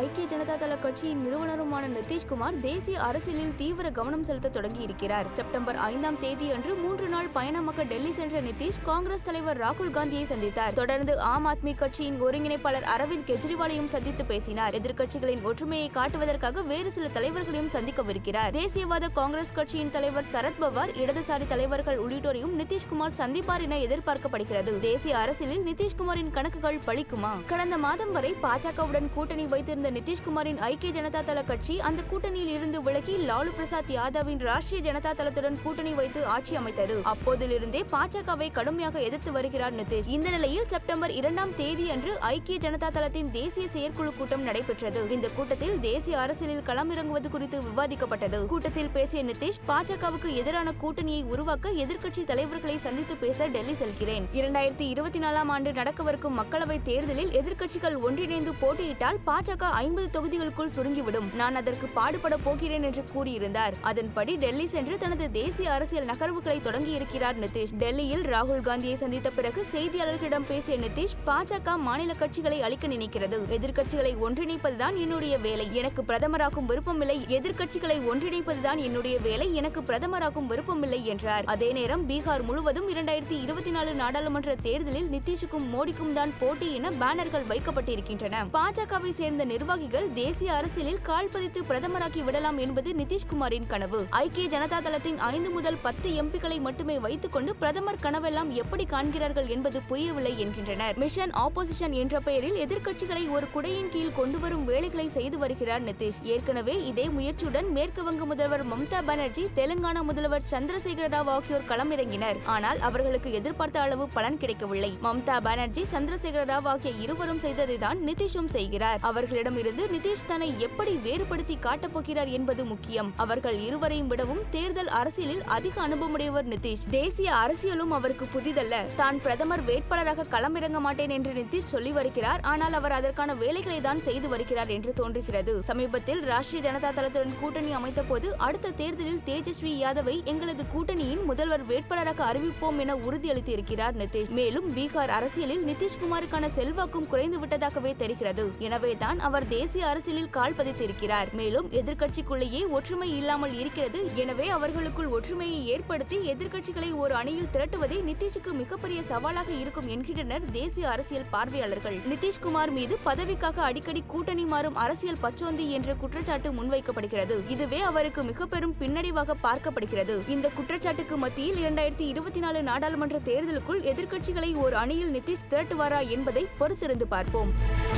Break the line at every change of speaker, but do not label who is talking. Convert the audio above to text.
ஐக்கிய ஜனதா தள கட்சியின் நிறுவனருமான நிதிஷ்குமார் தேசிய அரசியலில் தீவிர கவனம் செலுத்த தொடங்கி இருக்கிறார் செப்டம்பர் ஐந்தாம் தேதி அன்று மூன்று நாள் பயணமாக டெல்லி சென்ற நிதிஷ் காங்கிரஸ் தலைவர் ராகுல் காந்தியை சந்தித்தார் தொடர்ந்து ஆம் ஆத்மி கட்சியின் ஒருங்கிணைப்பாளர் அரவிந்த் கெஜ்ரிவாலையும் சந்தித்து பேசினார் எதிர்க்கட்சிகளின் ஒற்றுமையை காட்டுவதற்காக வேறு சில தலைவர்களையும் சந்திக்கவிருக்கிறார் தேசியவாத காங்கிரஸ் கட்சியின் தலைவர் சரத்பவார் இடதுசாரி தலைவர்கள் உள்ளிட்டோரையும் நிதிஷ்குமார் சந்திப்பார் என எதிர்பார்க்கப்படுகிறது தேசிய அரசியலில் நிதிஷ்குமாரின் கணக்குகள் பழிக்குமா கடந்த மாதம் வரை பாஜகவுடன் கூட்டணி வைத்திருந்த நிதிஷ்குமாரின் ஐக்கிய ஜனதா தள கட்சி அந்த கூட்டணியில் இருந்து விலகி லாலு பிரசாத் யாதவின் ராஷ்டிரிய ஜனதா தளத்துடன் கூட்டணி வைத்து ஆட்சி அமைத்தது அப்போதிலிருந்தே பாஜகவை கடுமையாக எதிர்த்து வருகிறார் நிதிஷ் இந்த நிலையில் செப்டம்பர் இரண்டாம் தேதி அன்று ஐக்கிய ஜனதா தளத்தின் தேசிய செயற்குழு கூட்டம் நடைபெற்றது இந்த கூட்டத்தில் தேசிய அரசியலில் களமிறங்குவது குறித்து விவாதிக்கப்பட்டது கூட்டத்தில் பேசிய நிதிஷ் பாஜகவுக்கு எதிரான கூட்டணியை உருவாக்க எதிர்க்கட்சி தலைவர்களை சந்தித்து பேச டெல்லி செல்கிறேன் இரண்டாயிரத்தி இருபத்தி நாலாம் ஆண்டு நடக்கவிருக்கும் மக்களவை தேர்தலில் எதிர்க்கட்சிகள் ஒன்றிணைந்து போட்டியிட்டால் பாஜக ஐம்பது தொகுதிகளுக்குள் சுருங்கிவிடும் நான் அதற்கு பாடுபட போகிறேன் என்று கூறியிருந்தார் அதன்படி டெல்லி சென்று தனது தேசிய அரசியல் நகர்வுகளை தொடங்கி இருக்கிறார் நிதிஷ் டெல்லியில் ராகுல் காந்தியை சந்தித்த பிறகு செய்தியாளர்களிடம் பேசிய நிதிஷ் பாஜக மாநில கட்சிகளை அளிக்க நினைக்கிறது எதிர்கட்சிகளை ஒன்றிணைப்பதுதான் என்னுடைய வேலை எனக்கு பிரதமராக்கும் விருப்பமில்லை எதிர்கட்சிகளை ஒன்றிணைப்பதுதான் என்னுடைய வேலை எனக்கு பிரதமராக்கும் விருப்பமில்லை என்றார் அதே நேரம் பீகார் முழுவதும் இரண்டாயிரத்தி இருபத்தி நாலு நாடாளுமன்ற தேர்தலில் நிதிஷுக்கும் மோடிக்கும் தான் போட்டி என பேனர்கள் வைக்கப்பட்டிருக்கின்றன பாஜகவை சேர்ந்த நிறுவனம் நிர்வாகிகள் தேசிய அரசியலில் கால் பதித்து பிரதமராக்கி விடலாம் என்பது நிதிஷ்குமாரின் கனவு ஐக்கிய ஜனதா தளத்தின் ஐந்து முதல் பத்து எம்பிக்களை மட்டுமே கொண்டு பிரதமர் கனவெல்லாம் எப்படி காண்கிறார்கள் என்பது புரியவில்லை என்கின்றனர் மிஷன் ஆப்போசிஷன் என்ற பெயரில் எதிர்க்கட்சிகளை ஒரு குடையின் கீழ் கொண்டு வரும் வேலைகளை செய்து வருகிறார் நிதிஷ் ஏற்கனவே இதே முயற்சியுடன் மேற்கு வங்க முதல்வர் மம்தா பானர்ஜி தெலுங்கானா முதல்வர் சந்திரசேகர ராவ் ஆகியோர் களமிறங்கினர் ஆனால் அவர்களுக்கு எதிர்பார்த்த அளவு பலன் கிடைக்கவில்லை மம்தா பானர்ஜி சந்திரசேகர ராவ் ஆகிய இருவரும் செய்ததைதான் நிதிஷும் செய்கிறார் அவர்களிடம் இருந்து நிதிஷ் தன்னை எப்படி வேறுபடுத்தி காட்டப் போகிறார் என்பது முக்கியம் அவர்கள் இருவரையும் விடவும் தேர்தல் அரசியலில் அதிக அனுபவமுடையவர் நிதிஷ் தேசிய அரசியலும் அவருக்கு புதிதல்ல தான் பிரதமர் வேட்பாளராக களமிறங்க மாட்டேன் என்று நிதிஷ் சொல்லி வருகிறார் ஆனால் அவர் அதற்கான வேலைகளை தான் செய்து வருகிறார் என்று தோன்றுகிறது சமீபத்தில் ராஷ்டிரிய ஜனதா தளத்துடன் கூட்டணி அமைத்த போது அடுத்த தேர்தலில் தேஜஸ்வி யாதவை எங்களது கூட்டணியின் முதல்வர் வேட்பாளராக அறிவிப்போம் என உறுதியளித்து இருக்கிறார் நிதிஷ் மேலும் பீகார் அரசியலில் நிதிஷ்குமாருக்கான செல்வாக்கும் குறைந்து விட்டதாகவே தெரிகிறது எனவேதான் அவர் தேசிய அரசியலில் கால் பதித்திருக்கிறார் மேலும் எதிர்கட்சிக்குள்ளேயே ஒற்றுமை இல்லாமல் இருக்கிறது எனவே அவர்களுக்குள் ஒற்றுமையை ஏற்படுத்தி எதிர்கட்சிகளை ஒரு அணியில் திரட்டுவதே நிதிஷுக்கு மிகப்பெரிய சவாலாக இருக்கும் என்கின்றனர் தேசிய அரசியல் பார்வையாளர்கள் நிதிஷ்குமார் மீது பதவிக்காக அடிக்கடி கூட்டணி மாறும் அரசியல் பச்சோந்தி என்ற குற்றச்சாட்டு முன்வைக்கப்படுகிறது இதுவே அவருக்கு மிக பெரும் பின்னடைவாக பார்க்கப்படுகிறது இந்த குற்றச்சாட்டுக்கு மத்தியில் இரண்டாயிரத்தி இருபத்தி நாலு நாடாளுமன்ற தேர்தலுக்குள் எதிர்க்கட்சிகளை ஒரு அணியில் நிதிஷ் திரட்டுவாரா என்பதை பொறுத்திருந்து பார்ப்போம்